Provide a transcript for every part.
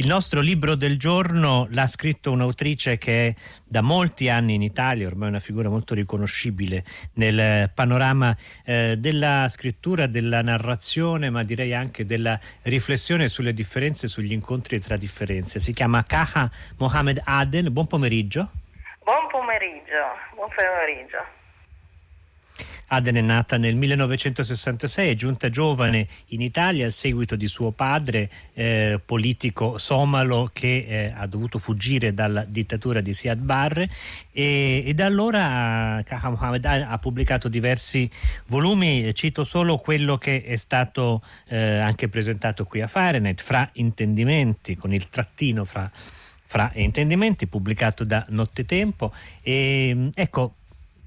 Il nostro libro del giorno l'ha scritto un'autrice che è da molti anni in Italia, ormai una figura molto riconoscibile nel panorama eh, della scrittura, della narrazione, ma direi anche della riflessione sulle differenze, sugli incontri tra differenze. Si chiama Kaha Mohamed Aden. Buon pomeriggio. Buon pomeriggio, buon pomeriggio. Aden è nata nel 1966, è giunta giovane in Italia al seguito di suo padre, eh, politico somalo che eh, ha dovuto fuggire dalla dittatura di Siad Barre e, e da allora Kaha Mohamed ha pubblicato diversi volumi, cito solo quello che è stato eh, anche presentato qui a Fahrenheit, Fra intendimenti, con il trattino fra fra intendimenti pubblicato da Nottetempo. E ecco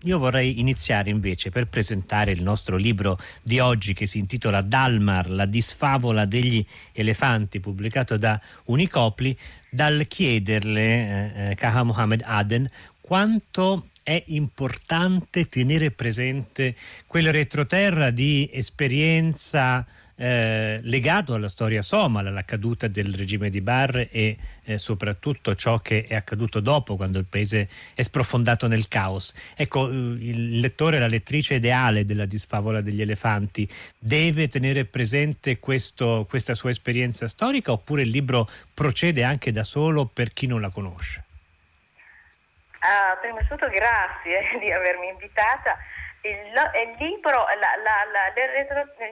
io vorrei iniziare invece per presentare il nostro libro di oggi che si intitola Dalmar, la disfavola degli elefanti, pubblicato da Unicopli, dal chiederle, eh, eh Kaha Mohamed Aden, quanto è importante tenere presente quel retroterra di esperienza eh, legato alla storia somala, alla caduta del regime di Barre e eh, soprattutto ciò che è accaduto dopo quando il paese è sprofondato nel caos. Ecco, eh, il lettore, la lettrice ideale della disfavola degli elefanti deve tenere presente questo, questa sua esperienza storica oppure il libro procede anche da solo per chi non la conosce? Uh, prima di tutto grazie di avermi invitata. Il, il libro, la, la, la, retro, cioè,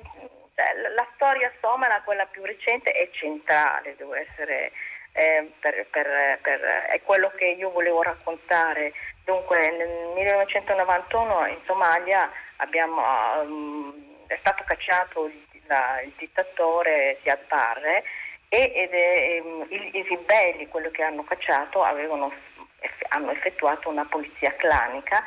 la storia somala, quella più recente, è centrale, devo essere, eh, per, per, per, è quello che io volevo raccontare. Dunque nel 1991 in Somalia abbiamo, um, è stato cacciato il, la, il dittatore Siad Barre e, ed è, um, i, i ribelli, quello che hanno cacciato, avevano, hanno effettuato una polizia clanica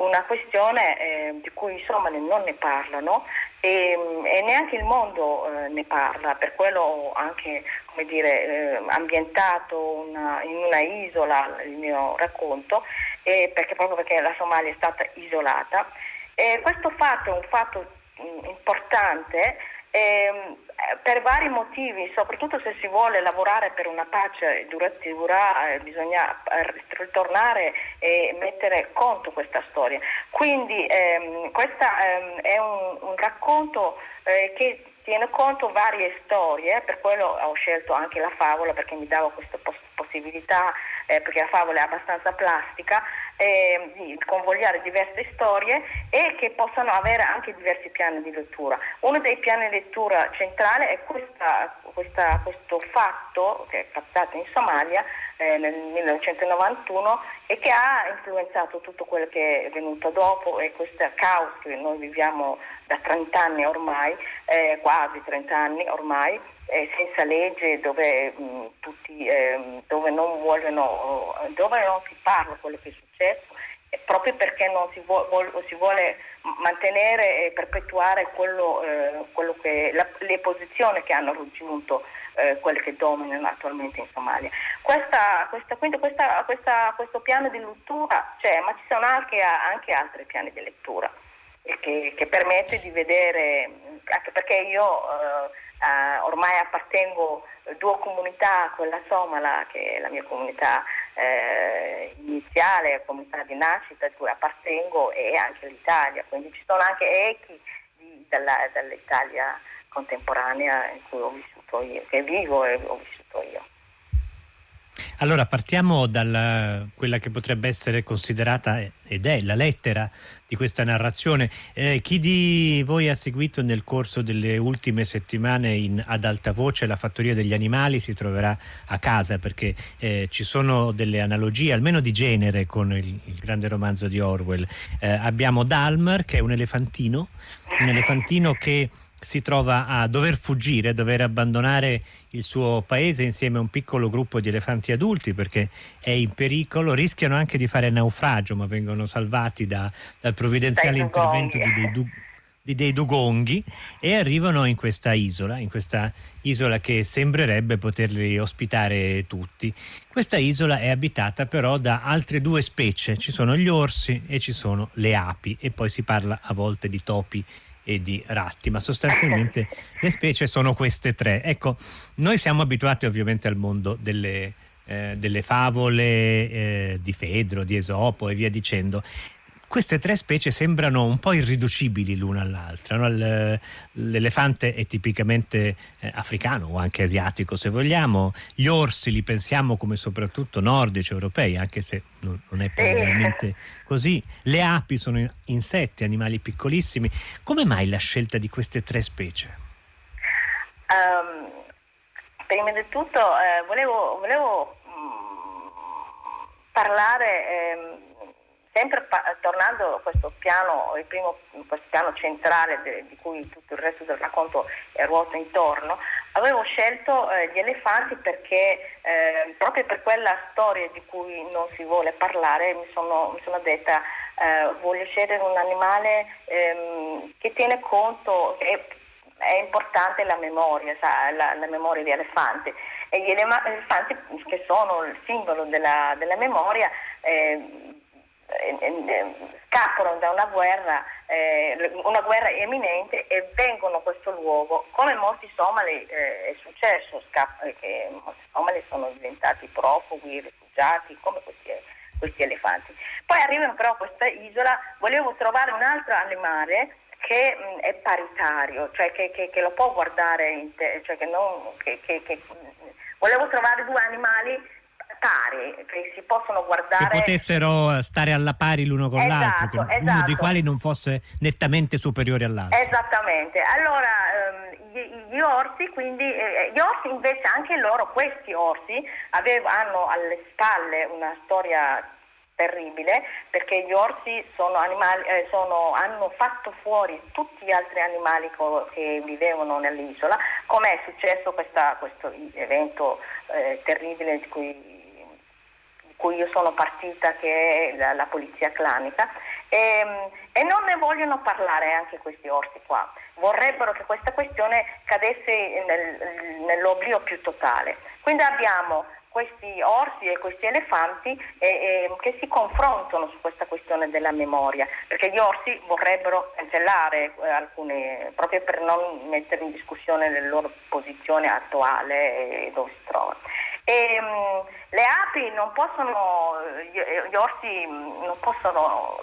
una questione eh, di cui i somali non ne parlano e, e neanche il mondo eh, ne parla, per quello anche come dire, eh, ambientato una, in una isola il mio racconto, perché, proprio perché la Somalia è stata isolata. E questo fatto è un fatto mh, mm, importante eh, per vari motivi, soprattutto se si vuole lavorare per una pace duratura, eh, bisogna eh, ritornare e mettere conto questa storia. Quindi ehm, questo ehm, è un, un racconto eh, che tiene conto varie storie, per quello ho scelto anche la favola perché mi dava questa possibilità, eh, perché la favola è abbastanza plastica, eh, convogliare diverse storie e che possano avere anche diversi piani di lettura. Uno dei piani di lettura centrale è questa, questa, questo fatto che è capitato in Somalia eh, nel 1991 e che ha influenzato tutto quello che è venuto dopo e questo caos che noi viviamo da 30 anni ormai, eh, quasi 30 anni ormai, eh, senza legge, dove, mh, tutti, eh, dove, non vogliono, dove non si parla quello che è successo, proprio perché non si, vuole, si vuole mantenere e perpetuare quello, eh, quello che, la, le posizioni che hanno raggiunto eh, quelle che dominano attualmente in Somalia. Questa, questa, quindi questa, questo piano di lettura c'è, ma ci sono anche, anche altri piani di lettura che, che, permette di vedere, anche perché io eh, eh, ormai appartengo a due comunità, quella somala che è la mia comunità eh, iniziale, comunità di nascita di cui appartengo e anche l'Italia, quindi ci sono anche echi di, dalla, dall'Italia contemporanea in cui ho vissuto io, che vivo e ho vissuto io. Allora partiamo da quella che potrebbe essere considerata ed è la lettera di questa narrazione. Eh, chi di voi ha seguito nel corso delle ultime settimane in, ad alta voce la fattoria degli animali si troverà a casa perché eh, ci sono delle analogie, almeno di genere, con il, il grande romanzo di Orwell. Eh, abbiamo Dalmar che è un elefantino, un elefantino che si trova a dover fuggire, a dover abbandonare il suo paese insieme a un piccolo gruppo di elefanti adulti perché è in pericolo, rischiano anche di fare naufragio ma vengono salvati da, dal provvidenziale intervento di dei, du, di dei dugonghi e arrivano in questa isola, in questa isola che sembrerebbe poterli ospitare tutti. Questa isola è abitata però da altre due specie, ci sono gli orsi e ci sono le api e poi si parla a volte di topi e di ratti, ma sostanzialmente le specie sono queste tre. Ecco, noi siamo abituati ovviamente al mondo delle, eh, delle favole eh, di Fedro, di Esopo e via dicendo queste tre specie sembrano un po' irriducibili l'una all'altra. No? L'elefante è tipicamente eh, africano o anche asiatico se vogliamo, gli orsi li pensiamo come soprattutto nordici europei, anche se non, non è probabilmente così. Le api sono insetti, animali piccolissimi. Come mai la scelta di queste tre specie? Um, prima di tutto eh, volevo, volevo mh, mm, parlare... Eh, sempre pa- tornando a questo piano, primo, questo piano centrale de- di cui tutto il resto del racconto è ruota intorno, avevo scelto eh, gli elefanti perché eh, proprio per quella storia di cui non si vuole parlare mi sono, mi sono detta eh, voglio scegliere un animale ehm, che tiene conto, è, è importante la memoria, sa, la, la, memoria di elefante. E gli elefanti che sono il simbolo della, della memoria eh, scappano da una guerra, eh, una guerra imminente e vengono a questo luogo. Come molti somali eh, è successo, scapp- eh, che molti somali sono diventati profughi, rifugiati, come questi, questi elefanti. Poi arrivano però a questa isola, volevo trovare un altro animale che mh, è paritario, cioè che, che, che, lo può guardare, te, cioè che non, che, volevo trovare due animali pari, che si possono guardare. Che potessero stare alla pari l'uno con esatto, l'altro, che esatto. uno dei quali non fosse nettamente superiore all'altro. Esattamente. Allora, ehm, gli, gli, orsi, quindi, eh, gli orsi invece, anche loro, questi orsi, avev- hanno alle spalle una storia terribile perché gli orsi sono animali, eh, sono, hanno fatto fuori tutti gli altri animali co- che vivevano nell'isola, come è successo questa, questo evento eh, terribile di cui cui io sono partita, che è la, la polizia clanica, e, ehm, e, non ne vogliono parlare anche questi orsi qua. Vorrebbero che questa questione cadesse nel, nell'oblio più totale. Quindi abbiamo questi orsi e questi elefanti eh, eh, che si confrontano su questa questione della memoria, perché gli orsi vorrebbero cancellare eh, alcune, proprio per non mettere in discussione la loro posizione attuale e dove si trovano. E, mh, le api non possono, gli, gli orsi non possono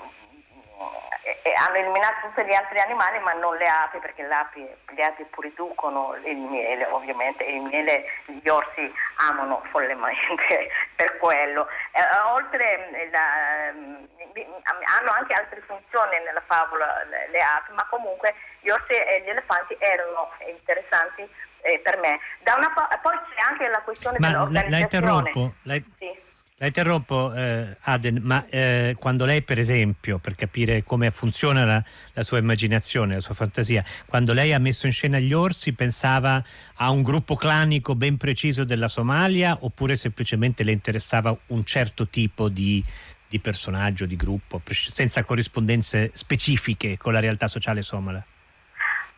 hanno eliminato tutti gli altri animali ma non le api perché le api, le api producono il miele ovviamente e il miele gli orsi amano follemente per quello. Eh, oltre eh, la, hanno anche altre funzioni nella favola le, le, api ma comunque gli orsi e gli elefanti erano interessanti eh, per me. Una, poi c'è anche la questione ma dell'organizzazione. La interrompo. La... Sì. La interrompo, eh, Aden, ma eh, quando lei, per esempio, per capire come funziona la, la, sua immaginazione, la sua fantasia, quando lei ha messo in scena gli orsi, pensava a un gruppo clanico ben preciso della Somalia oppure semplicemente le interessava un certo tipo di, di personaggio, di gruppo, senza corrispondenze specifiche con la realtà sociale somala?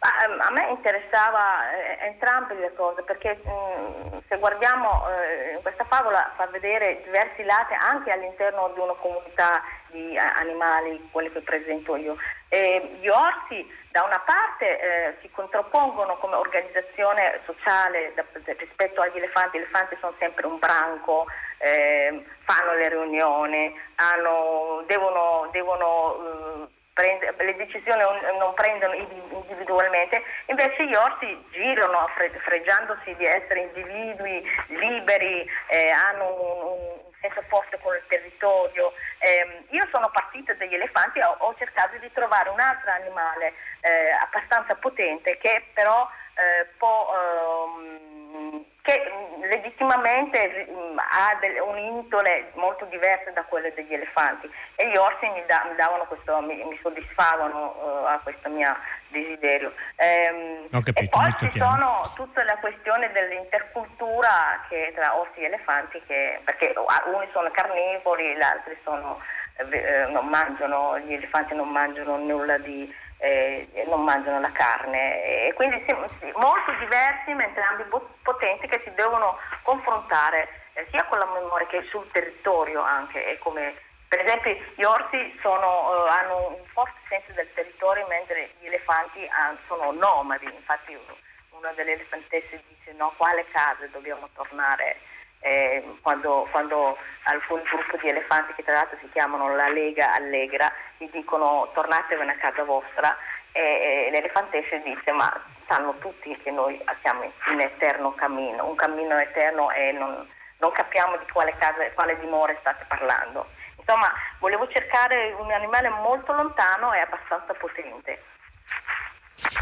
Ehm, a me interessava eh, entrambe le cose perché mm, se guardiamo eh, questa favola fa vedere diversi lati anche all'interno di una comunità di eh, animali, quelli che presento io. E gli orsi da una parte eh, si contrappongono come organizzazione sociale da, rispetto agli elefanti, gli elefanti sono sempre un branco, ehm, fanno le riunioni, hanno, devono, devono eh, prende, le decisioni non prendono individualmente, invece gli orsi girano fregiandosi di essere individui liberi, eh, hanno un, un, senso forte con il territorio. Eh, io sono partita dagli elefanti e ho, ho, cercato di trovare un altro animale eh, abbastanza potente che però eh, può ehm, che mm, legittimamente mm, ha un'indole molto diversa da quelle degli elefanti e gli orsi mi, da, mi, questo, mi, mi soddisfavano uh, a questo mio desiderio. Ehm, capito, e poi ci sono tutta la questione dell'intercultura che, tra orsi e elefanti, che, perché alcuni sono carnivori, gli altri sono, eh, non mangiano, gli elefanti non mangiano nulla di eh, non mangiano la carne. E quindi sì, molto diversi ma entrambi potenti che si devono confrontare eh, sia con la memoria che sul territorio anche come Per esempio gli orsi sono, uh, hanno un forte senso del territorio mentre gli elefanti uh, sono nomadi, infatti una delle elefantesse dice no, quale casa dobbiamo tornare eh, quando, quando, alcuni gruppi di elefanti che tra l'altro si chiamano la Lega Allegra gli dicono tornatevene a casa vostra e, e l'elefantesse dice ma sanno tutti che noi siamo in eterno cammino, un cammino eterno e non, non capiamo di quale casa, quale dimora state parlando. Insomma, volevo cercare un animale molto lontano e abbastanza potente.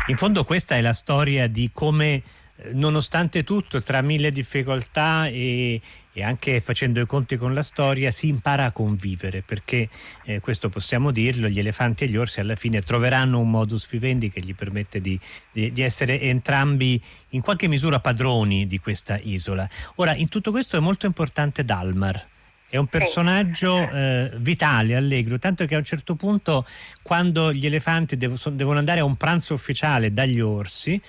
In fondo questa è la storia di come nonostante tutto, tra mille difficoltà e, e, anche facendo i conti con la storia, si impara a convivere, perché eh, questo possiamo dirlo, gli elefanti e gli orsi alla fine troveranno un modus vivendi che gli permette di, di, di essere entrambi in qualche misura padroni di questa isola. Ora, in tutto questo è molto importante Dalmar. È un personaggio eh, vitale, allegro, tanto che a un certo punto, quando gli elefanti devo, devono andare a un pranzo ufficiale dagli orsi,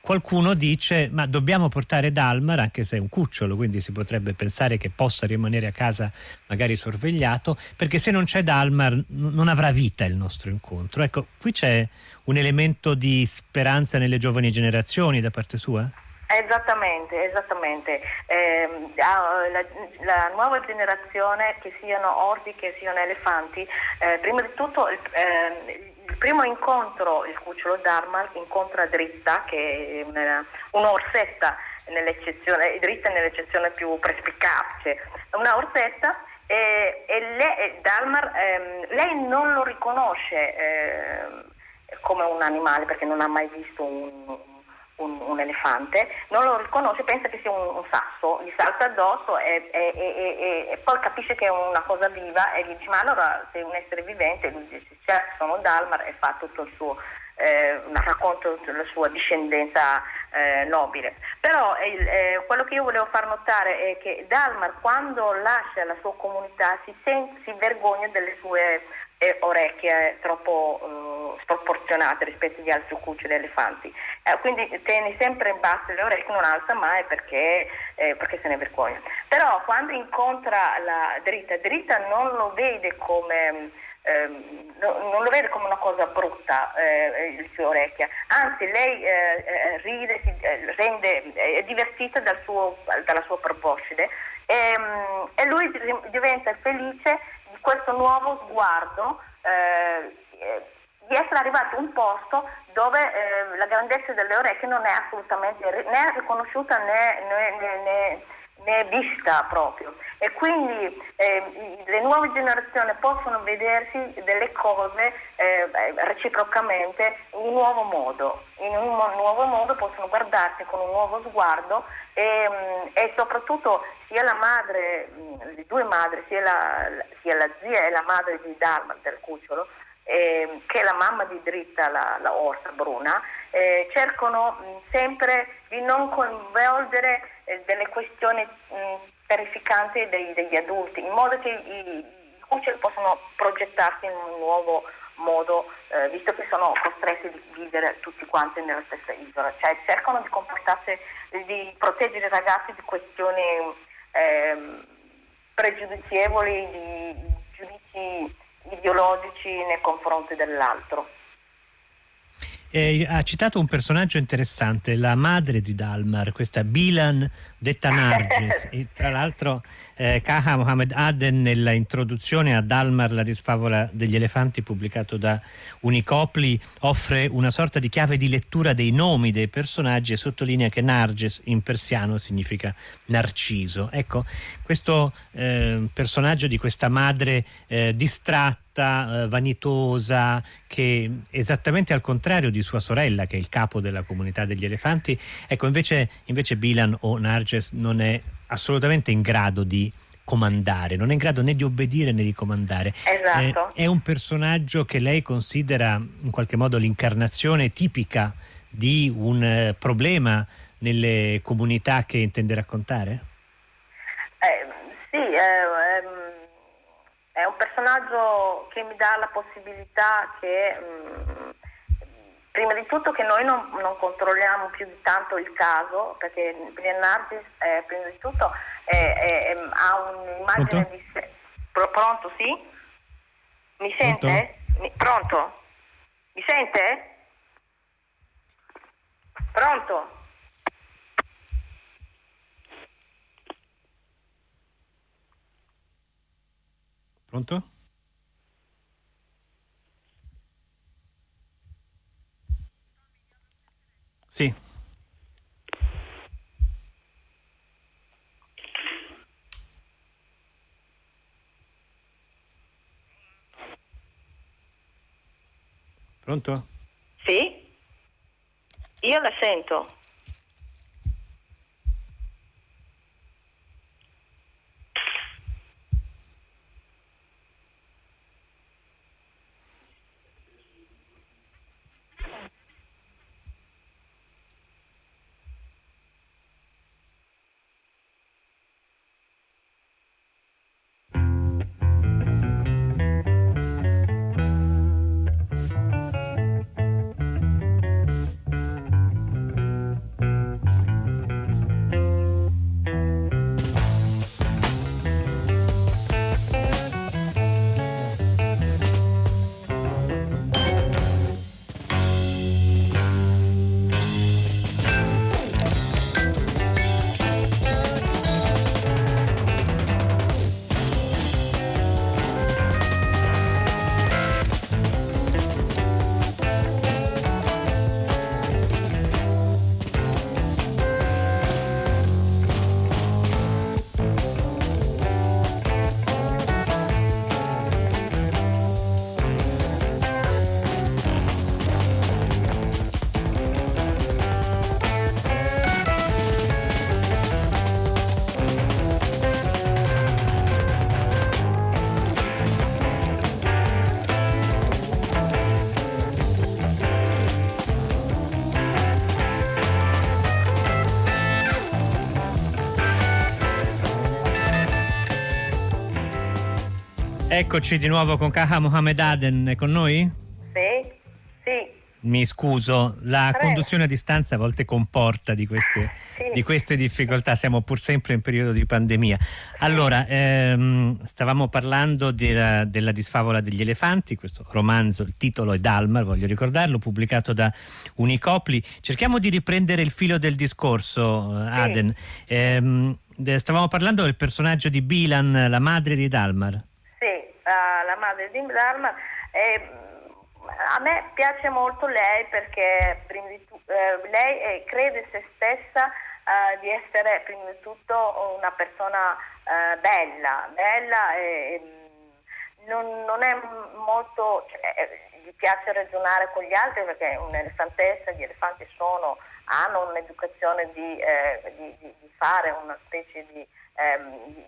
qualcuno dice ma dobbiamo portare Dalmar anche se è un cucciolo, quindi si potrebbe pensare che possa rimanere a casa magari sorvegliato, perché se non c'è Dalmar non avrà vita il nostro incontro. Ecco, qui c'è un elemento di speranza nelle giovani generazioni da parte sua? Esattamente, esattamente. Eh, la, la, nuova generazione, che siano orsi, che siano elefanti, eh, prima di tutto eh, il primo incontro, il cucciolo Dharma incontra Dritta, che è un'orsetta nell'eccezione, dritta nell'eccezione più perspicace, una orsetta e, e lei, Dalmar, ehm, lei non lo riconosce eh, come un animale perché non ha mai visto un, un, un, elefante, non lo riconosce, pensa che sia un, un sasso, gli salta addosso e, e, e, e, poi capisce che è una cosa viva e gli dice ma allora sei un essere vivente, lui dice certo sono Dalmar e fa tutto il suo eh, racconto della sua discendenza eh, nobile. Però eh, quello che io volevo far notare è che Dalmar quando lascia la sua comunità si, sente, si vergogna delle sue eh, orecchie troppo eh, sproporzionate rispetto agli altri cuccioli elefanti. Eh, quindi tiene sempre in basso le orecchie, non alza mai perché, eh, perché, se ne vergogna. Però quando incontra la dritta, dritta non lo vede come ehm, non lo vede come una cosa brutta eh, le sue orecchie, anzi lei eh, eh ride, si, rende, è divertita dal suo, dalla sua proboscide e, ehm, e lui diventa felice questo nuovo sguardo eh, di essere arrivato a un posto dove eh, la grandezza delle orecchie non è assolutamente né riconosciuta né, né, né, né vista proprio. E quindi eh, le nuove generazioni possono vedersi delle cose eh, reciprocamente in un nuovo modo, in un nuovo modo possono guardarsi con un nuovo sguardo e, mm, e soprattutto sia la madre, mm, le due madri, sia la, sia la zia e la madre di Dharma del cucciolo, eh, che è la mamma di Dritta, la, la orsa bruna, eh, cercano mm, sempre di non coinvolgere eh, delle questioni mh, terrificanti dei, degli adulti, in modo che i, i cuccioli possano progettarsi in un nuovo modo, eh, visto che sono costretti a vivere tutti quanti nella stessa isola. Cioè cercano di comportarsi, di proteggere i ragazzi di questioni ehm, pregiudizievoli, di giudizi ideologici nei confronti dell'altro. Eh, ha citato un personaggio interessante, la madre di Dalmar, questa Bilan detta Narges. e tra l'altro eh, Kaha Mohamed Aden nella introduzione a Dalmar, la disfavola degli elefanti pubblicato da Unicopli, offre una sorta di chiave di lettura dei nomi dei personaggi e sottolinea che Narges in persiano significa narciso. Ecco, questo eh, personaggio di questa madre eh, distratta eh, vanitosa, che esattamente al contrario di sua sorella, che è il capo della comunità degli elefanti, ecco invece, invece Bilan o Narges non è assolutamente in grado di comandare, non è in grado né di obbedire né di comandare. Esatto. Eh, è un personaggio che lei considera in qualche modo l'incarnazione tipica di un eh, problema nelle comunità che intende raccontare? Eh, sì, eh, è un personaggio che mi dà la possibilità che mh, mm, prima di tutto che noi non, non, controlliamo più di tanto il caso perché Brian Nargis eh, prima di tutto è, è, ha un'immagine pronto? di sé pronto sì? Mi sente? Pronto? Mi, pronto? Mi sente? Pronto? Pronto? Sì. Pronto? Sì? Io la sento. Eccoci di nuovo con Kaha Mohamed Aden, è con noi? Sì, sì. Mi scuso, la Prego. conduzione a distanza a volte comporta di queste, sì. di queste, difficoltà, siamo pur sempre in periodo di pandemia. Allora, ehm, stavamo parlando della, della, disfavola degli elefanti, questo romanzo, il titolo è Dalmar, voglio ricordarlo, pubblicato da Unicopli. Cerchiamo di riprendere il filo del discorso, Aden. Sì. Ehm, stavamo parlando del personaggio di Bilan, la madre di Dalmar la madre di Dharma. E, a me piace molto lei perché tu, eh, lei è, crede se stessa eh, di essere prima di tutto una persona eh, bella, bella e, non, non, è molto, cioè, eh, gli piace ragionare con gli altri perché un'elefantessa, gli elefanti sono, hanno un'educazione di, eh, di, di, di fare una specie di, ehm, di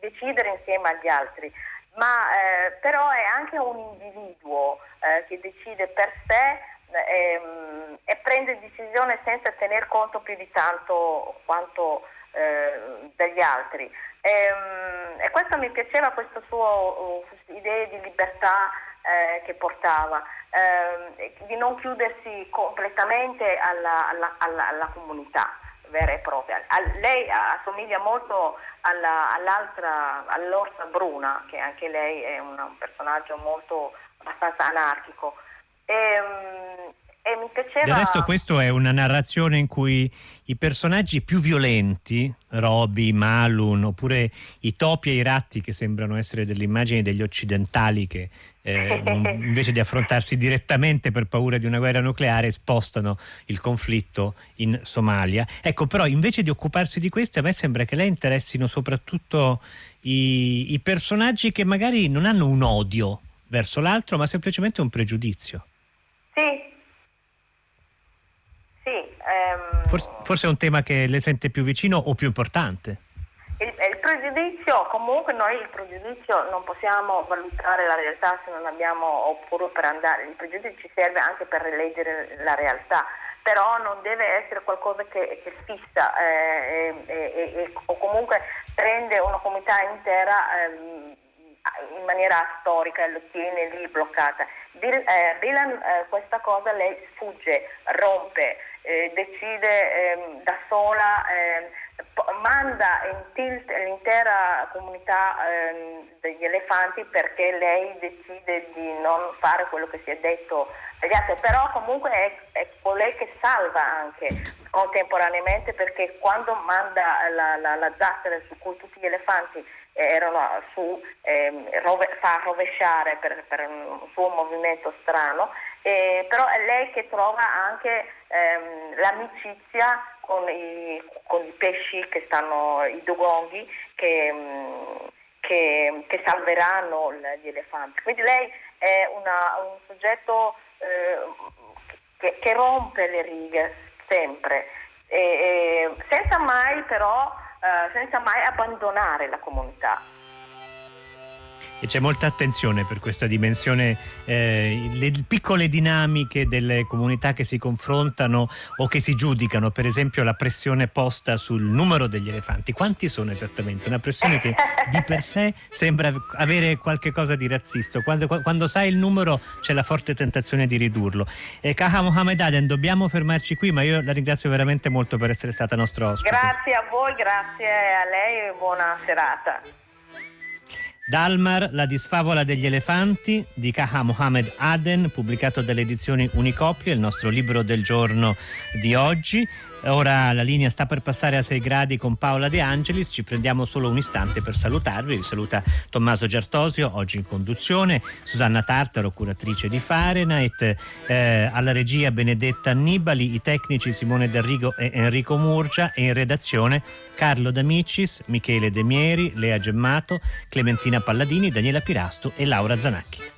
decidere insieme agli altri ma eh, però è anche un individuo eh, che decide per sé ehm, e prende decisione senza tener conto più di tanto quanto eh, dagli altri. E, ehm, e, questo mi piaceva, questa sua uh, idea di libertà eh, che portava, ehm, di non chiudersi completamente alla, alla, alla, alla comunità vera e propria. lei assomiglia molto alla, all'altra, all'orsa bruna, che anche lei è un, un personaggio molto abbastanza anarchico. E, mi piaceva... Del resto questo è una narrazione in cui i personaggi più violenti, Roby, Malun, oppure i topi e i ratti che sembrano essere delle immagini degli occidentali che eh, invece di affrontarsi direttamente per paura di una guerra nucleare spostano il conflitto in Somalia. Ecco, però invece di occuparsi di questi a me sembra che lei interessino soprattutto i, i personaggi che magari non hanno un odio verso l'altro ma semplicemente un pregiudizio. Sì, Ehm, forse, forse, è un tema che le sente più vicino o più importante? Il, il, pregiudizio, comunque noi il pregiudizio non possiamo valutare la realtà se non abbiamo, oppure per andare, il pregiudizio ci serve anche per rileggere la realtà, però non deve essere qualcosa che, che fissa eh, e, e, e, o comunque prende una comunità intera eh, in maniera storica lo tiene lì bloccata. Bill, eh, eh, questa cosa lei sfugge, rompe eh, decide ehm, da sola, ehm, manda in tilt l'intera comunità ehm, degli elefanti perché lei decide di non fare quello che si è detto agli altri, però comunque è, è colei che salva anche contemporaneamente perché quando manda la, la, la zattera su cui tutti gli elefanti erano su, ehm, rove, fa rovesciare per, per, un suo movimento strano, eh, però è lei che trova anche ehm, l'amicizia con i, con i, pesci che stanno, i dugonghi, che, che, che salveranno gli elefanti. Quindi lei è una, un soggetto eh, che, che, rompe le righe sempre, e, e senza mai però senza mai abbandonare la comunità e c'è molta attenzione per questa dimensione, eh, le piccole dinamiche delle comunità che si confrontano o che si giudicano, per esempio la pressione posta sul numero degli elefanti. Quanti sono esattamente? Una pressione che di per sé sembra avere qualche cosa di razzista. Quando, quando sai il numero c'è la forte tentazione di ridurlo. Eh, Kaha Mohamed Aden, dobbiamo fermarci qui, ma io la ringrazio veramente molto per essere stata nostra ospite. Grazie a voi, grazie a lei e buona serata. Dalmar, la disfavola degli elefanti di Kaha Mohamed Aden, pubblicato dalle edizioni Unicopio, il nostro libro del giorno di oggi. Ora la linea sta per passare a 6 gradi con Paola De Angelis, ci prendiamo solo un istante per salutarvi. Vi saluta Tommaso Giartosio, oggi in conduzione, Susanna Tartaro, curatrice di Fahrenheit, eh, alla regia Benedetta Annibali, i tecnici Simone D'Arrigo e Enrico Murcia e in redazione Carlo D'Amicis, Michele De Mieri, Lea Gemmato, Clementina Palladini, Daniela Pirastu e Laura Zanacchi.